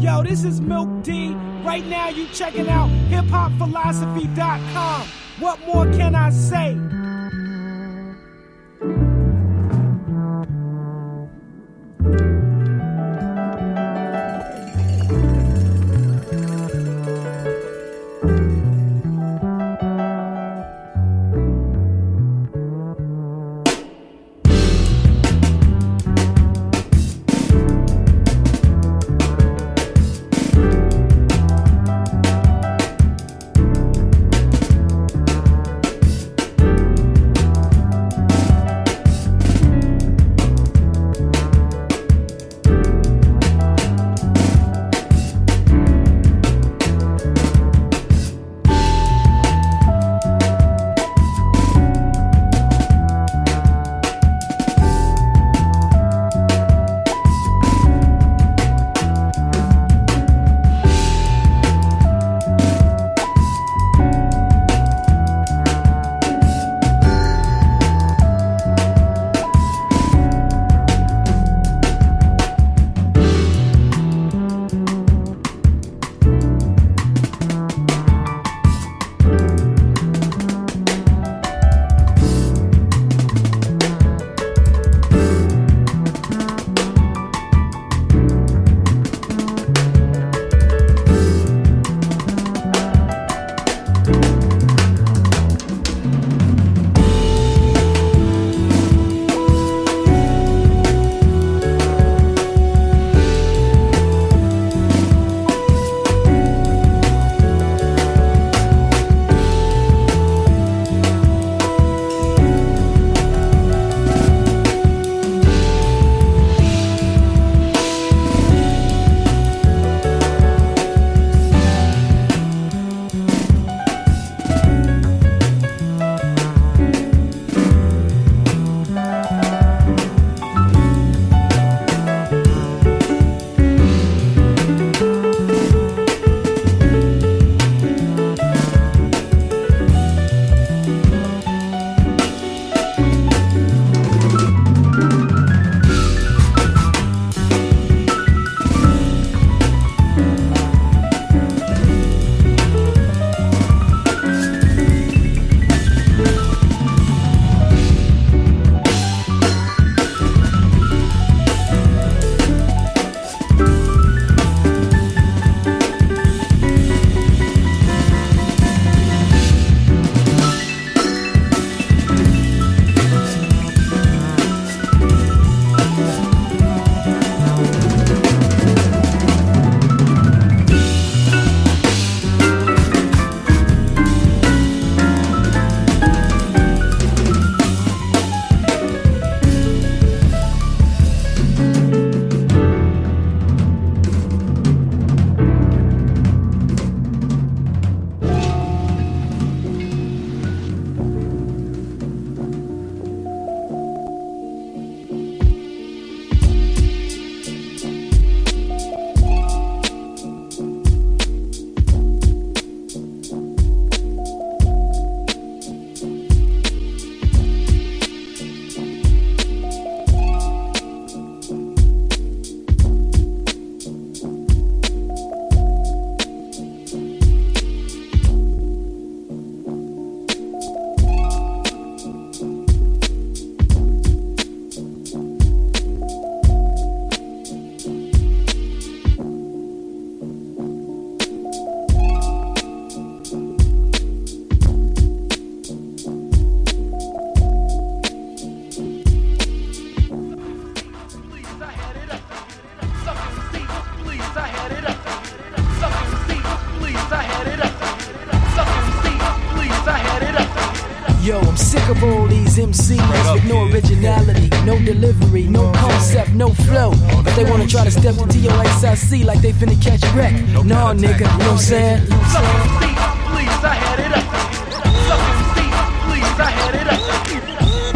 Yo, this is Milk D. Right now, you checking out hiphopphilosophy.com. What more can I say? Step to DOXIC like they finna catch a wreck. No, nigga, you know what I'm saying?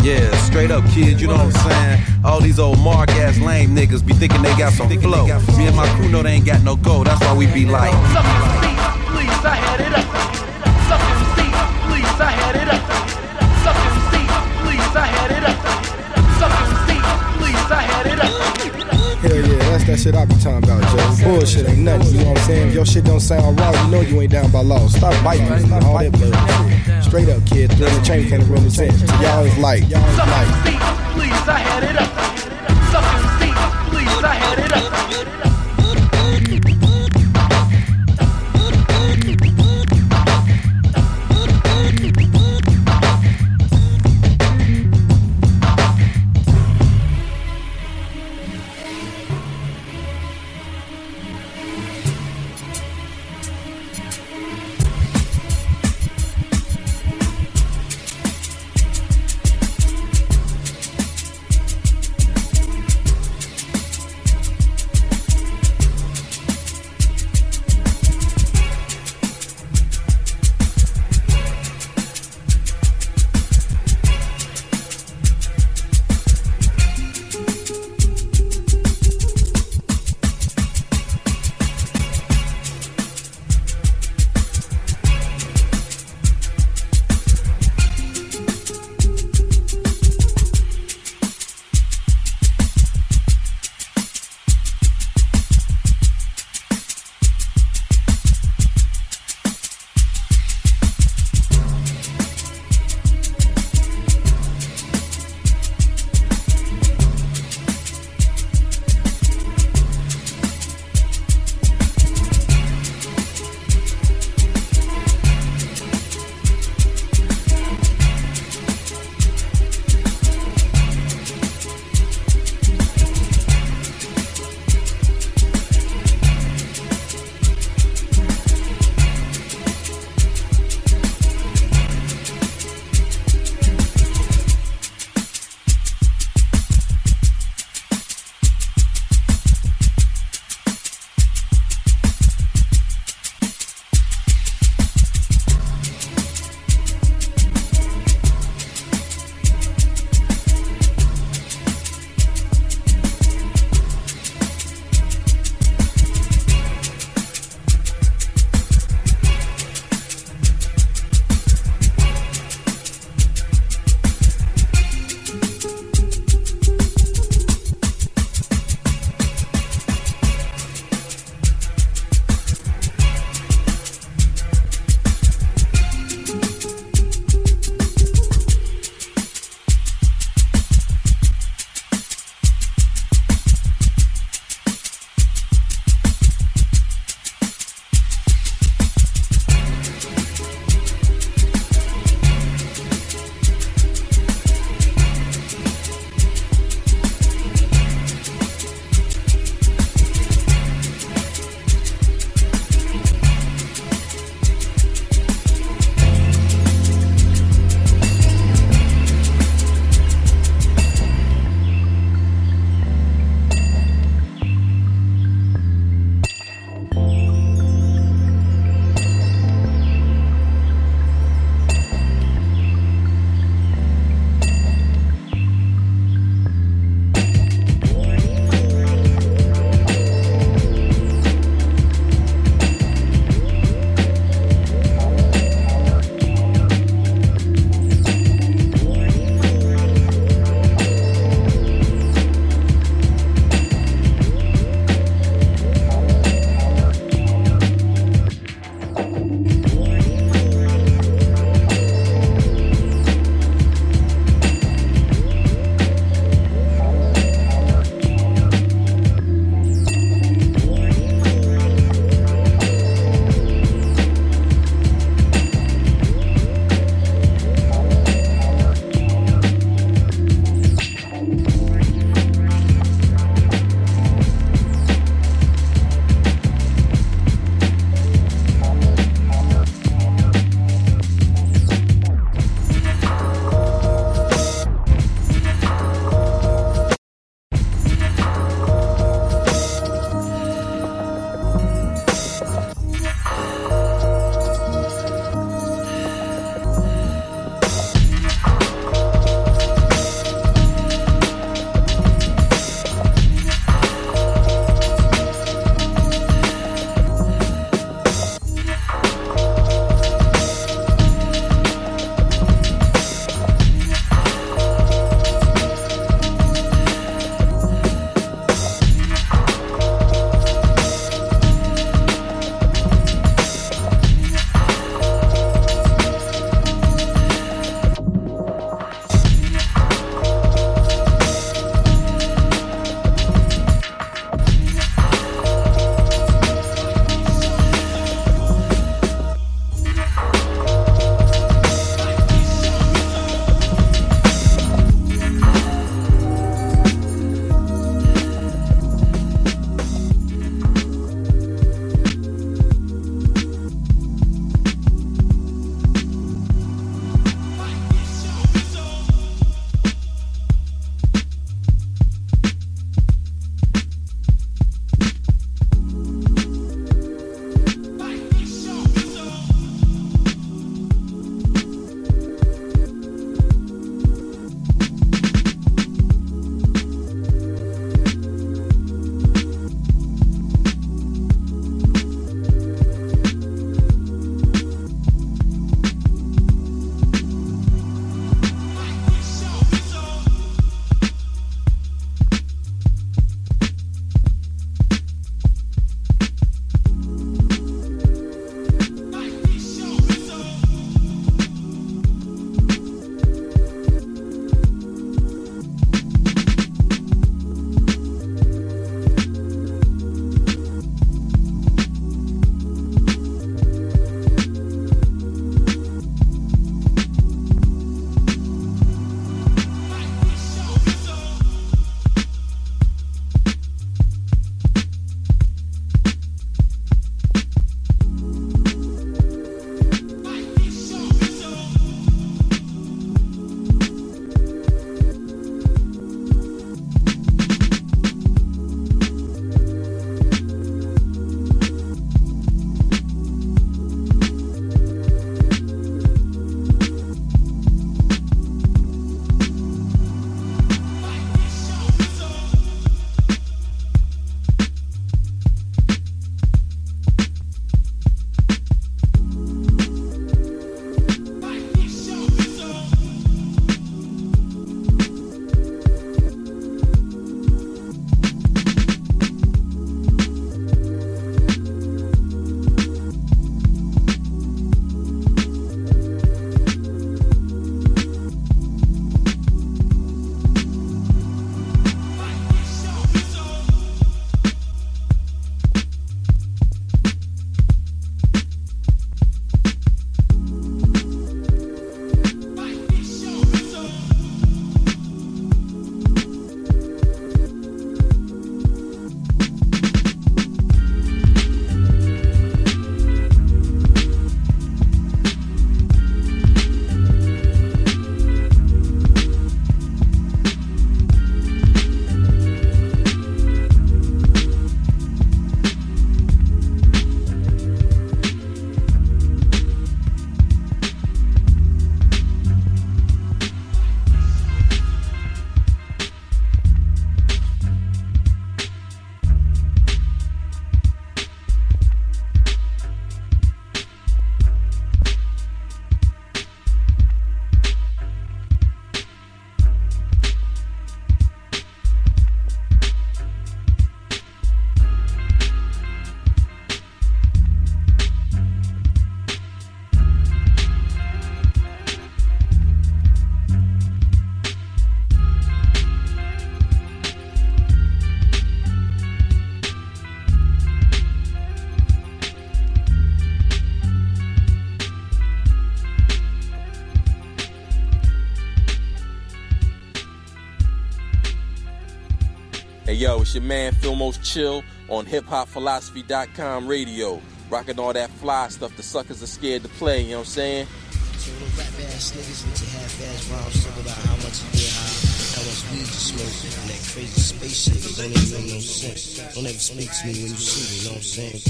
Yeah, straight up, kid, you know what I'm saying? All these old mark ass lame niggas be thinking they got some flow. Me and my crew know they ain't got no go, that's why we be like. Hell yeah, that's that shit I be talking about, Joe. Bullshit ain't nothing, you know what I'm saying? If your shit don't sound right, you know you ain't down by law. Stop biting all that bullshit. Straight up, kid, the chain can't ruin the sense. Y'all is light, y'all is. Please, I had it up. Yo, it's your man Philmos Chill on hiphopphilosophy.com radio. Rocking all that fly stuff the suckers are scared to play, you know what I'm saying? So the rap ass niggas with your half ass rhymes talk about how much you get high, how much weed you smoke, and that crazy space don't even make no sense. Don't ever speak to me when you see me, you know what I'm saying?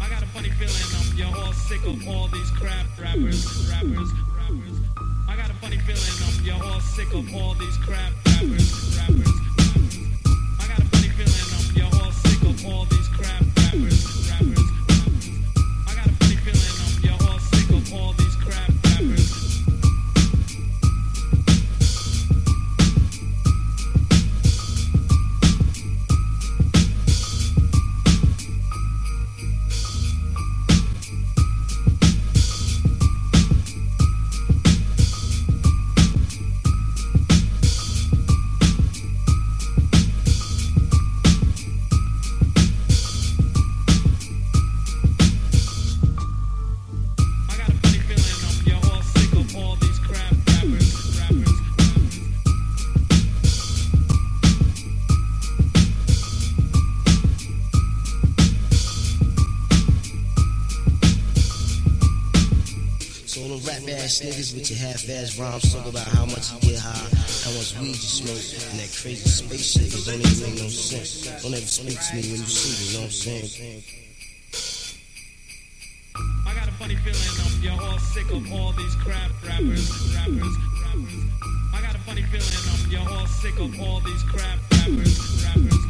I got a funny feeling um, you're all sick of all these crap rappers, rappers, rappers. I got a funny feeling um, you're all sick of all these crap rappers, rappers. I got a funny feeling um, you're all sick of all rhymes talk about how much you get high, how much weed you smoke, and that crazy space shit don't even make no sense. Don't ever speak to me when you see me, you know what I'm saying? I got a funny feeling you're all sick of all these crap rappers, rappers, rappers. I got a funny feeling you're all sick of all these crap rappers, rappers,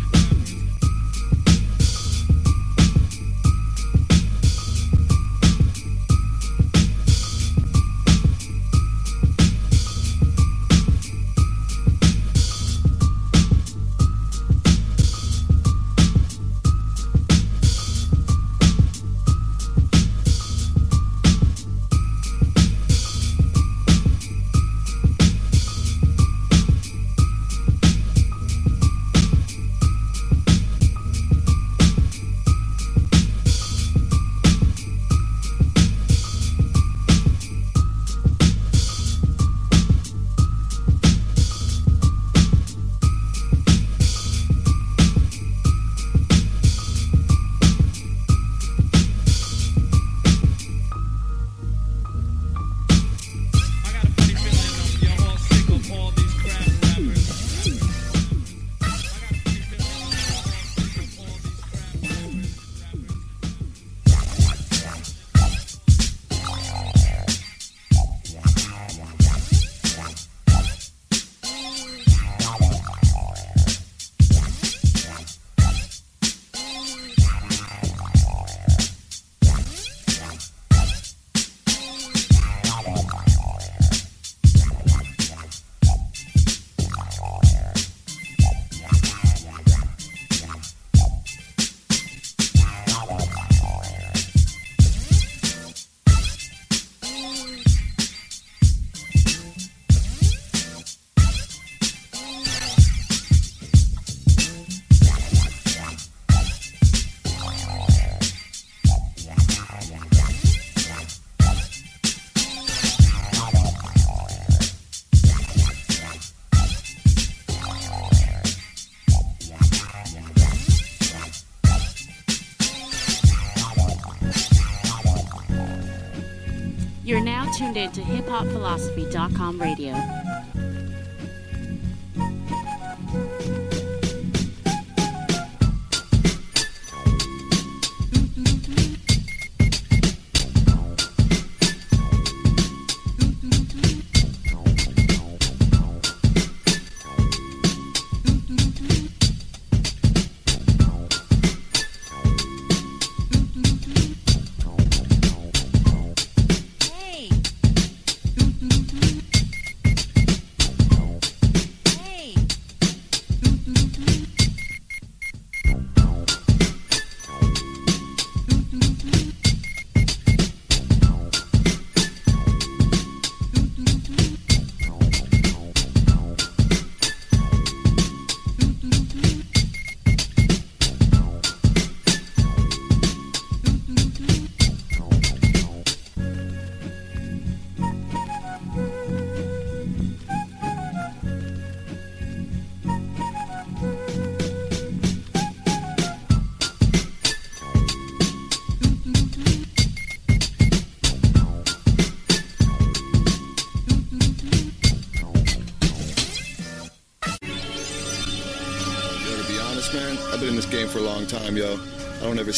tuned in to hiphopphilosophy.com radio.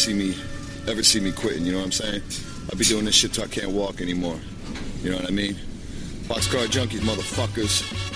See me, ever see me quitting. You know what I'm saying? I'll be doing this shit till I can't walk anymore. You know what I mean? Boxcar junkies, motherfuckers.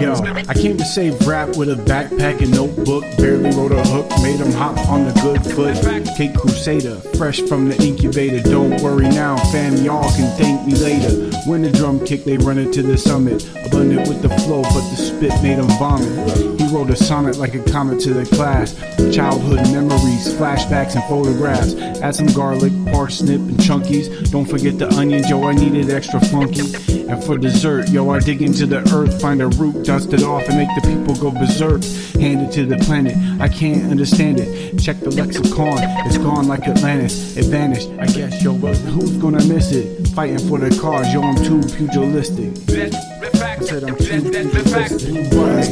Yo, I came to save rap with a backpack and notebook. Barely wrote a hook, made him hop on the good foot. Cape Crusader, fresh from the incubator. Don't worry now, fam, y'all can thank me later. When the drum kick, they run it to the summit. Abundant with the flow, but the spit made him vomit. Wrote a sonnet like a comet to the class. Childhood memories, flashbacks, and photographs. Add some garlic, parsnip, and chunkies. Don't forget the onions, yo, I need it extra funky. And for dessert, yo, I dig into the earth, find a root, dust it off, and make the people go berserk. Hand it to the planet, I can't understand it. Check the lexicon, it's gone like Atlantis. It vanished, I guess, yo, but who's gonna miss it? Fighting for the cause, yo, I'm too pugilistic. I said I'm too pugilistic.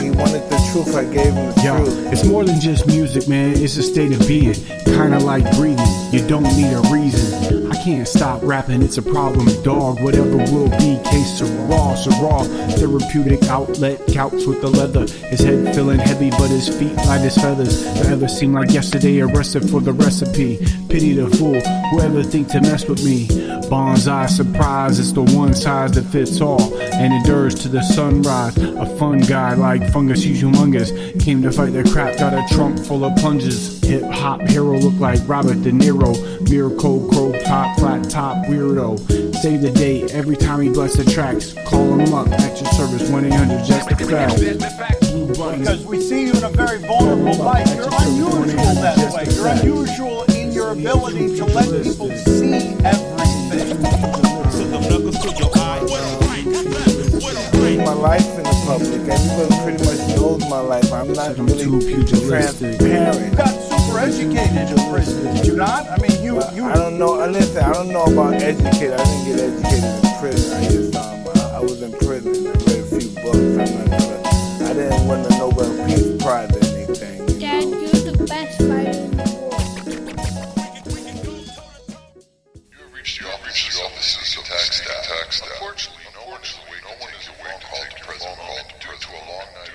He wanted the truth, I gave him the Yo, truth. it's more than just music, man. It's a state of being. Kinda like breathing. You don't need a reason. I can't stop rapping, it's a problem, dog. Whatever will be, case of raw, so raw. Therapeutic outlet, couch with the leather. His head feeling heavy, but his feet light as feathers. Forever seemed like yesterday, arrested for the recipe. Pity the fool, whoever think to mess with me. Bonsai surprise, it's the one size that fits all. And endures to the sunrise. A fun guy like fungus, he's humongous. Came to fight the crap, got a trunk full of plunges. Hip hop hero look like Robert De Niro. Miracle, crow top, flat top, weirdo. Save the day every time he bless the tracks. Call him up at your service 1 800 just a fact. Because we see you in a very vulnerable light. You're unusual that way. You're unusual in your ability to let people see everything. my life in the public. Everybody pretty much knows my life. I'm not really transparent. You got super educated in prison, did you not? I mean, you. you I don't know. Listen, I don't know about educated. I didn't get educated in prison. I just um, I, I was in prison. I read a few books. I'm not gonna. I didn't win the Nobel Peace Prize or anything. Dad, you're the best fighter in the world. reached the offices of the city tax staff. Unfortunately, no one is awake. No one is awake to take your phone call due to a long night.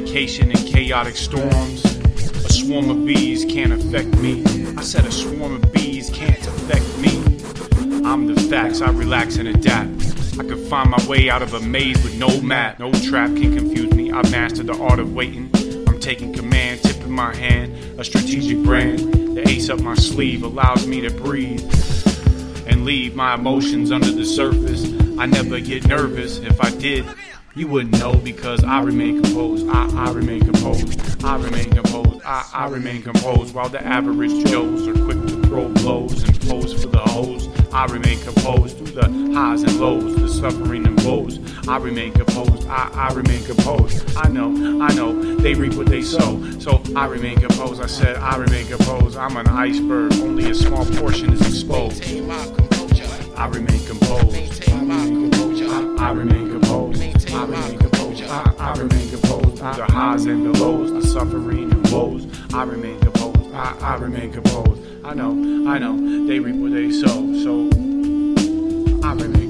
Vacation in chaotic storms. A swarm of bees can't affect me. I said a swarm of bees can't affect me. I'm the facts, I relax and adapt. I can find my way out of a maze with no map. No trap can confuse me. I've mastered the art of waiting. I'm taking command, tip in my hand, a strategic brand. The ace up my sleeve allows me to breathe and leave my emotions under the surface. I never get nervous. If I did, you wouldn't know because I remain composed. I, I remain composed. I remain composed. I, I remain composed. While the average Joes are quick to throw blows and pose for the hoes, I remain composed through the highs and lows, the suffering and woes. I remain composed. I, I remain composed. I know, I know, they reap what they sow. So I remain composed. I said I remain composed. I'm an iceberg. Only a small portion is exposed. I remain composed. I remain composed. I, I remain composed. I remain composed. I, I remain composed. The highs and the lows, the suffering and woes. I remain composed. I, I remain composed. I know, I know, they reap what they sow. So I remain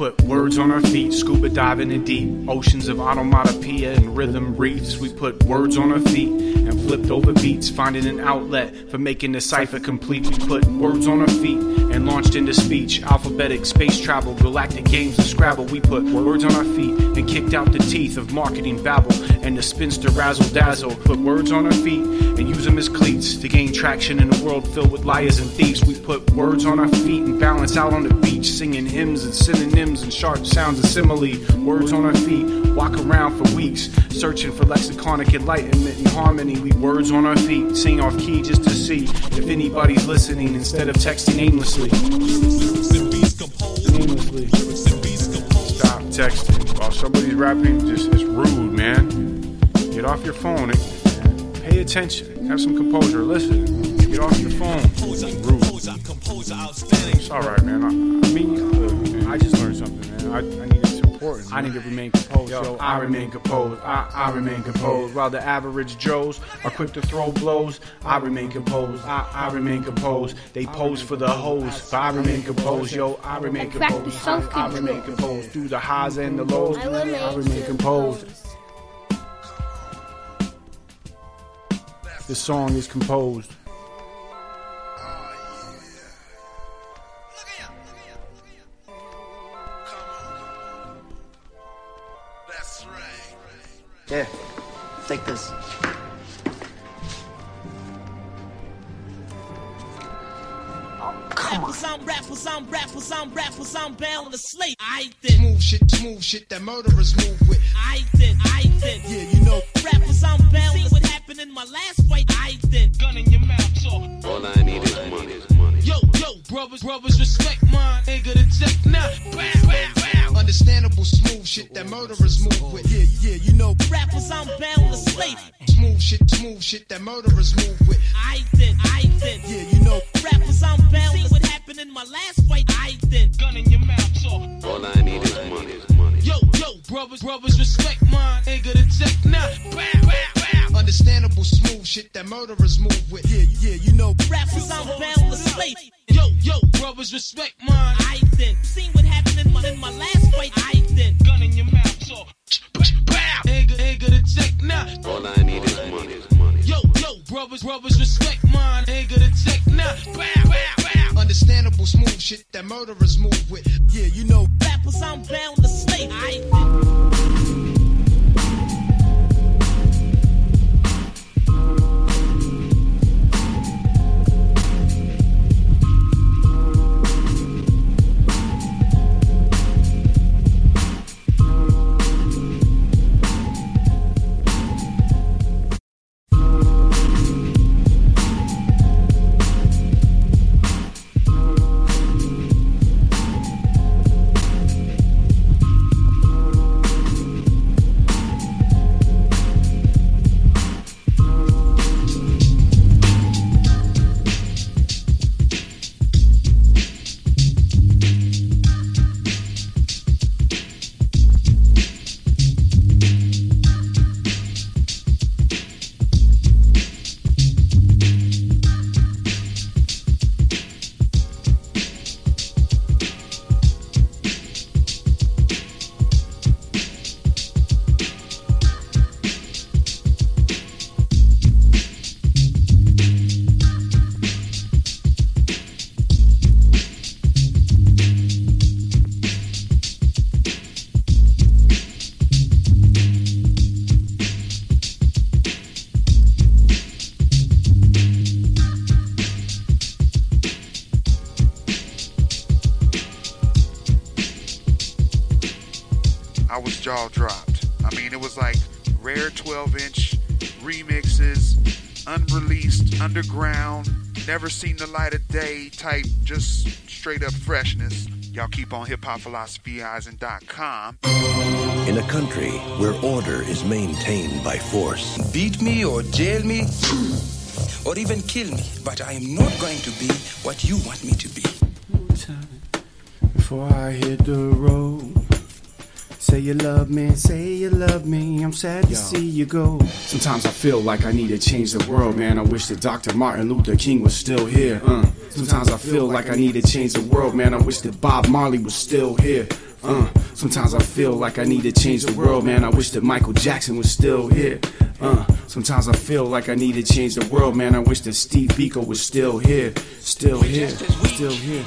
put words on our feet, scuba diving in deep oceans of onomatopoeia and rhythm reefs. We put words on our feet and flipped over beats, finding an outlet for making the cipher complete. We put words on our feet and launched into speech, alphabetic space travel, galactic games and Scrabble. We put words on our feet and kicked out the teeth of marketing babble and the spinster razzle dazzle. Put words on our feet and use them as cleats to gain traction in a world filled with liars and thieves. We put words on our feet and balance out on the beach, singing hymns and synonyms and sharp sounds of simile. Words on our feet, walk around for weeks, searching for lexiconic enlightenment and harmony. We words on our feet, sing off key just to see if anybody's listening instead of texting aimlessly. Stop texting while somebody's rapping. Just it's rude, man. Get off your phone. Pay attention. Have some composure. Listen. Get off your phone. Rude. It's all right, man. I, I mean, I just learned something, man. I, I need it's important. I need to remain composed. Yo, I remain composed. I, I remain composed. While the average Joes are quick to throw blows, I remain composed. I, I remain composed. They pose for the hoes, but I remain composed. Yo, I remain composed. I, I remain composed. Through the highs and the lows, I remain, I remain composed. The song is composed. Here, take this. Rappers, I'm rappers, I'm rappers, I'm rappers, I'm bound to slate. I then. Smooth shit, smooth shit that murderers move with. I then, I then. Yeah, you know. Rappers, I'm bound See what happened in my last fight. I then. Gun in your mouth, so. All I need is money. Yo, yo, brothers, brothers, respect mine. Nigga, the check now. Bow, bow, bow. Understandable smooth shit that murderers move with. Yeah, yeah, you know. Rappers, I'm bound to slate. Smooth shit, smooth shit that murderers move with. I then, I then. Yeah, you know. Rappers, I'm bound See what happened in my last fight. I then. Gun in your mouth, so. All I need is money. Yo, yo, brothers, brothers, respect mine. Nigga, the check now. Bow, bow, bow. Understandable smooth shit that murderers move with. Yeah, yeah, you know. Rappers, I'm bound to slate. Yo, yo, brothers, respect mine. I then. Seen what happened in my, in my last fight. I then. Gun in your mouth, so. Bow. Nigga, nigga, the check now. All I need is money. Yo, yo, brothers, brothers, respect mine. Nigga, the check now. Understandable smooth shit that murderers move with. Yeah, you know. Rappers, I'm bound to slate. I jaw never seen the light of day type, just straight up freshness. Y'all keep on hip hop philosophyizing.com. In a country where order is maintained by force, Beat me or jail me or even kill me, but I am not going to be what you want me to be. Before I hit the road, say you love me, say you love me. I'm sad to see you go. Sometimes I feel like I need to change the world, man. I wish that Dr. Martin Luther King was still here. Uh. Sometimes I feel like I need to change the world, man. I wish that Bob Marley was still here. Uh. Sometimes I feel like I need to change the world, man. I wish that Michael Jackson was still here. Uh. Sometimes I feel like I need to change the world, man. I wish that Steve Biko was still here, still here, still here.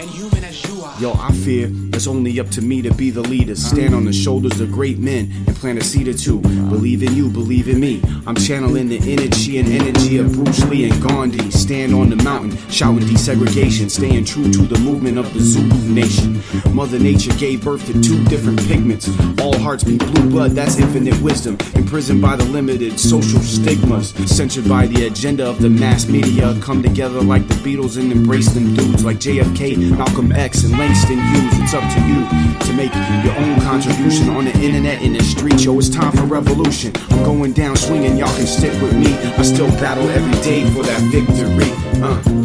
Yo, I fear it's only up to me to be the leader. Stand on the shoulders of great men and plant a seed or two. Believe in you, believe in me. I'm channeling the energy and energy of Bruce Lee and Gandhi. Stand on the mountain, shouting desegregation, staying true to the movement of the Zulu nation. Mother Nature gave birth to two different pigments. All hearts beat blue blood, that's infinite wisdom. Imprisoned by the limited social stigmas, censored by the agenda of the mass media. Come together like the Beatles and embrace them dudes like JFK, Malcolm X, and Langston Hughes. It's up to you to make your own contribution on the internet, in the street. Yo, it's time for revolution. I'm going down swinging, y'all can stick with me. I still battle every day for that victory. Uh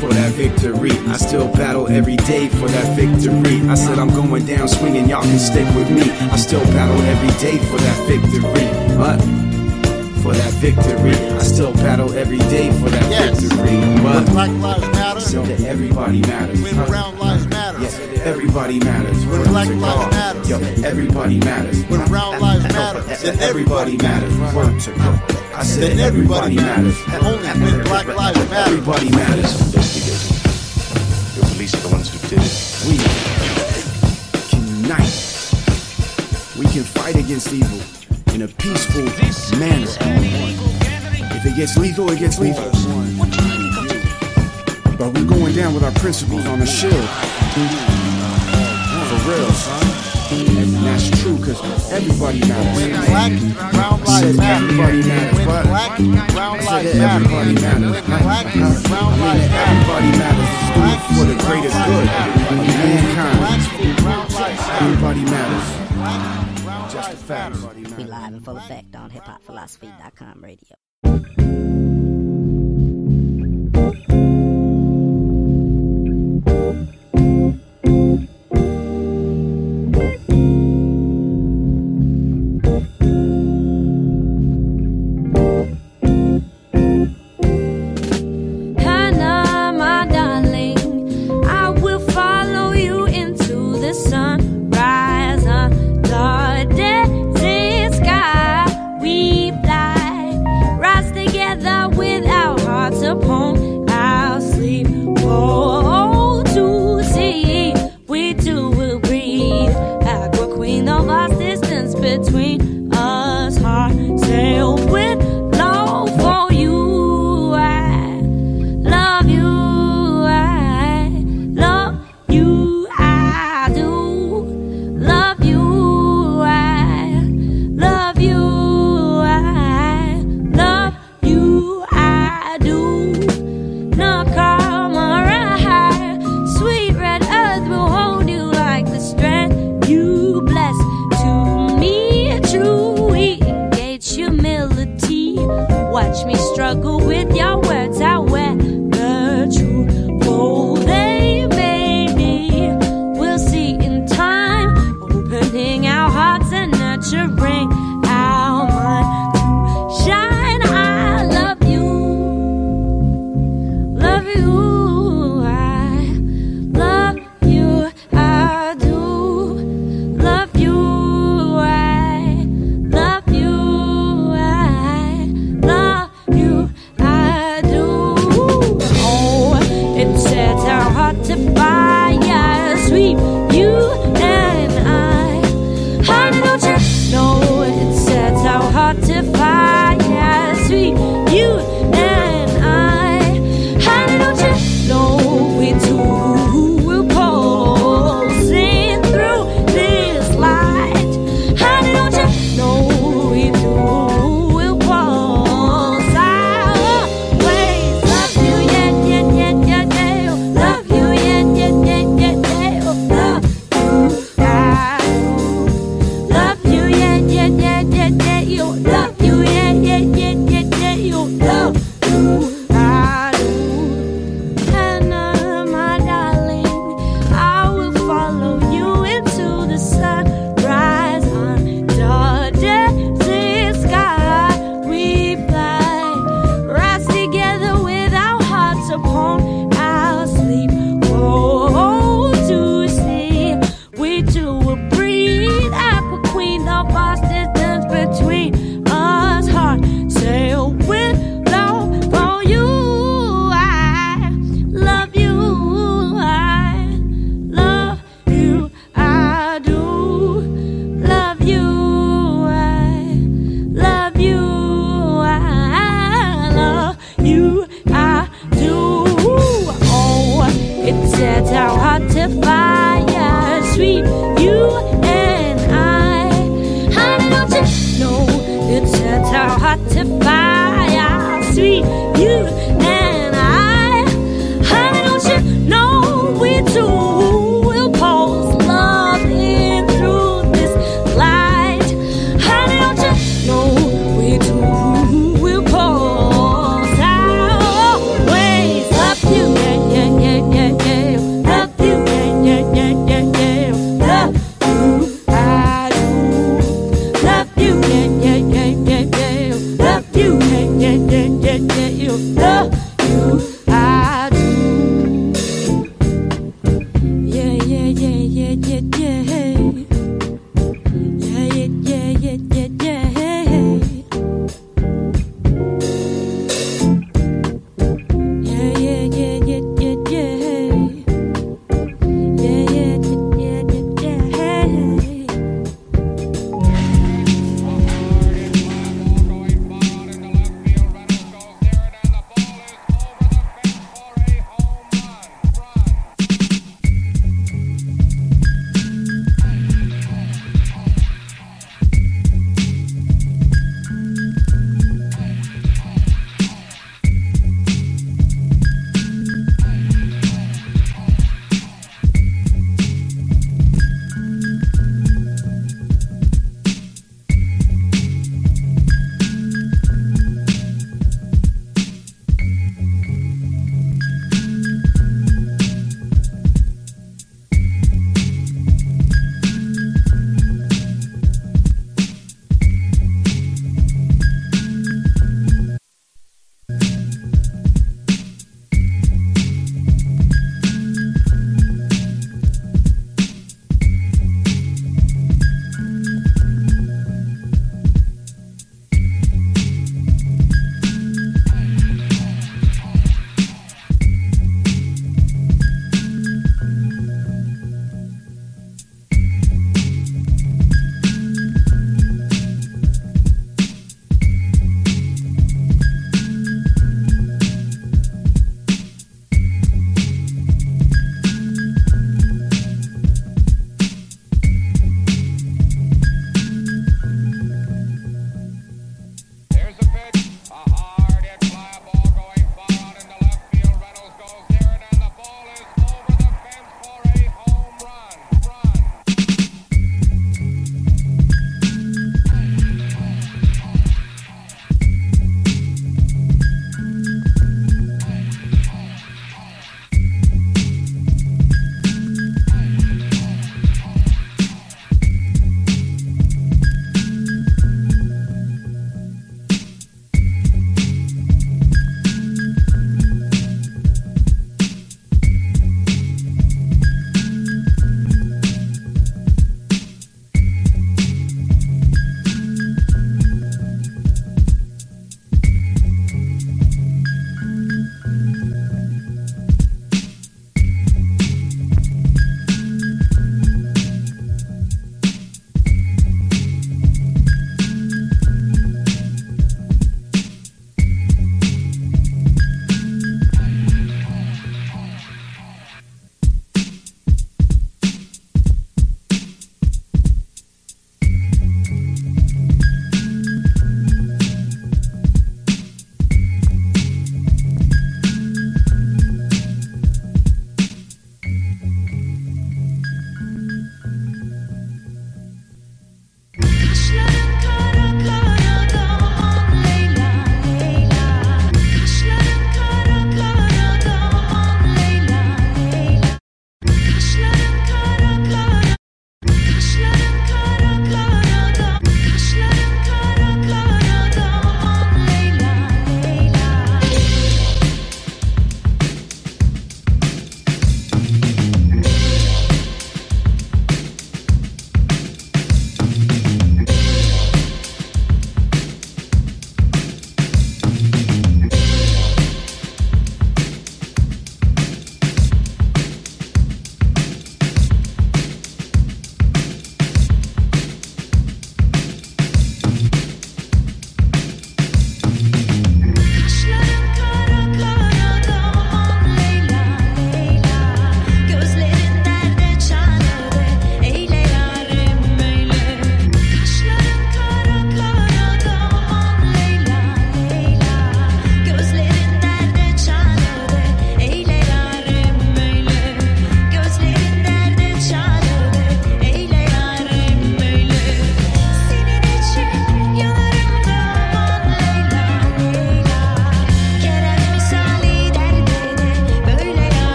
for that victory. I still battle every day for that victory. I said I'm going down swinging, y'all can stick with me. I still battle every day for that victory. What? For that victory. I still battle every day for that Yes. victory. But Black Lives Matter. So that everybody matters. When Brown Lives Matter. Yes, everybody matters. When Word Black Lives God. Matter. Yo, everybody matters. When Brown Lives Matter. Then Everybody matters. Word to God. I said Then everybody everybody matters. Only when Black Lives Matter. Everybody matters. the police are the ones who did it. We can unite. We can fight against evil in a peaceful manner. If it gets lethal, it gets lethal. But we're going down with our principles on the shield. For real, son. And that's true, cause everybody matters. When black, brown lives matter. everybody matters. When black, brown lives matter. everybody matters. When black, brown lives matter. everybody matters. For the greatest good of mankind. Everybody matters. Just a fact. We live in full effect on hiphopphilosophy.com radio.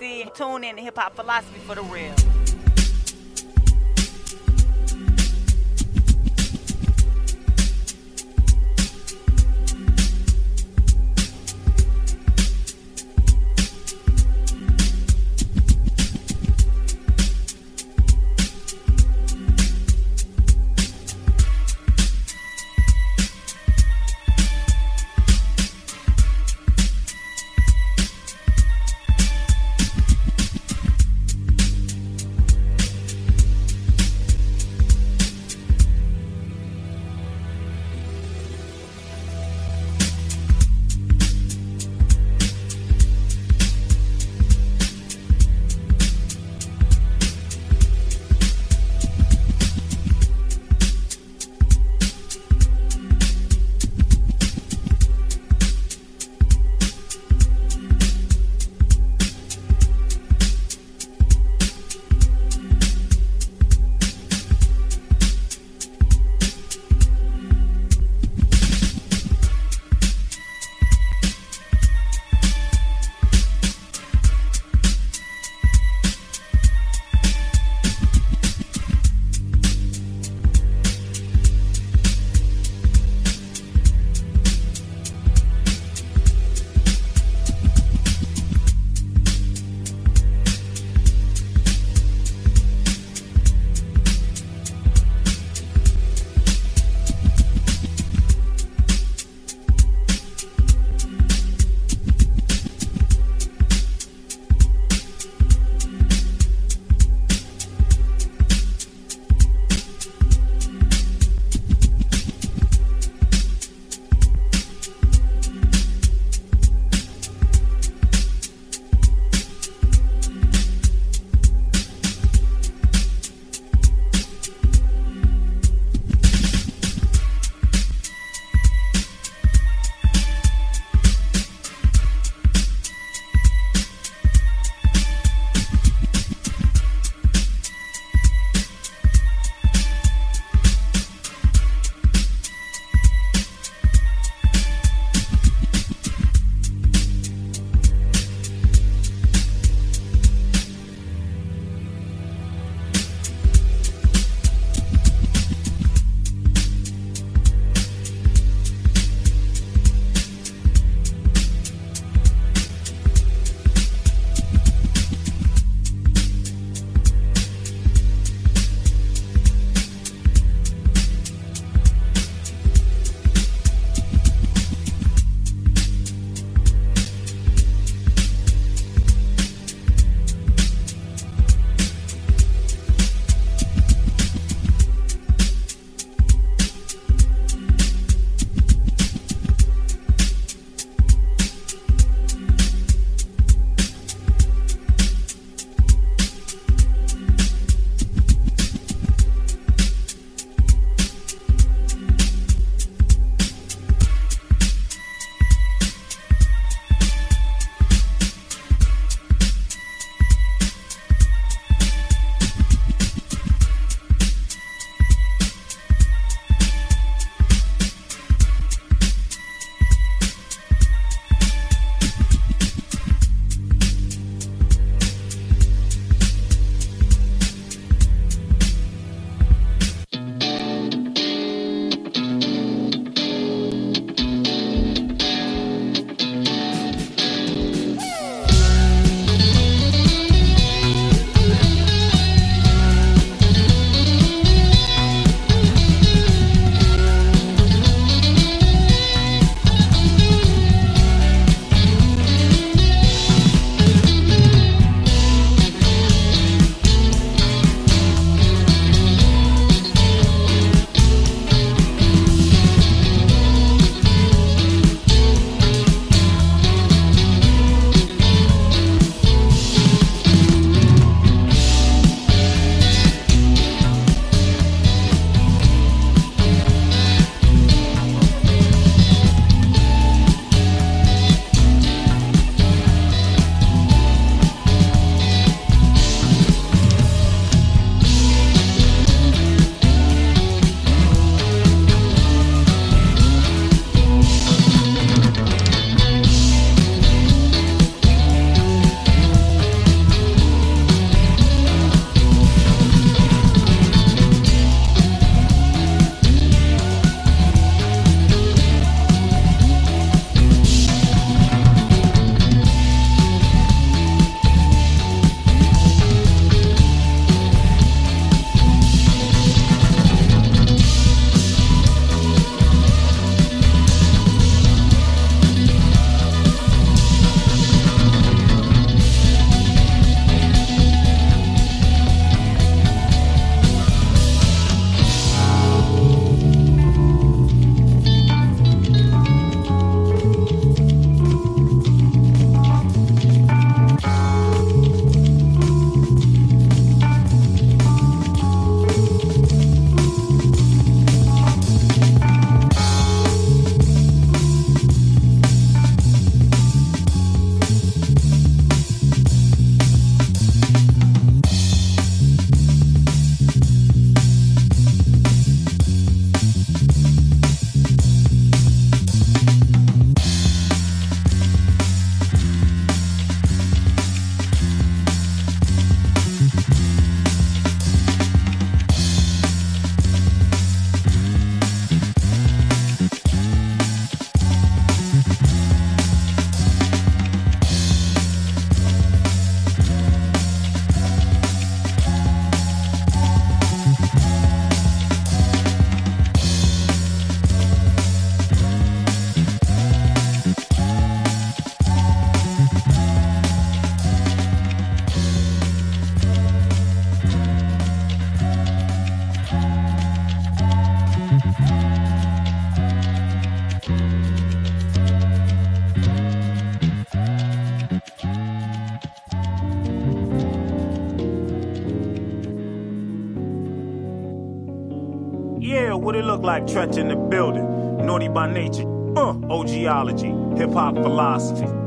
AC. Tune in to Hip Hop Philosophy for the real. Like, Treach in the building? Naughty by nature, uh, OGology, hip hop philosophy.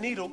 Needle.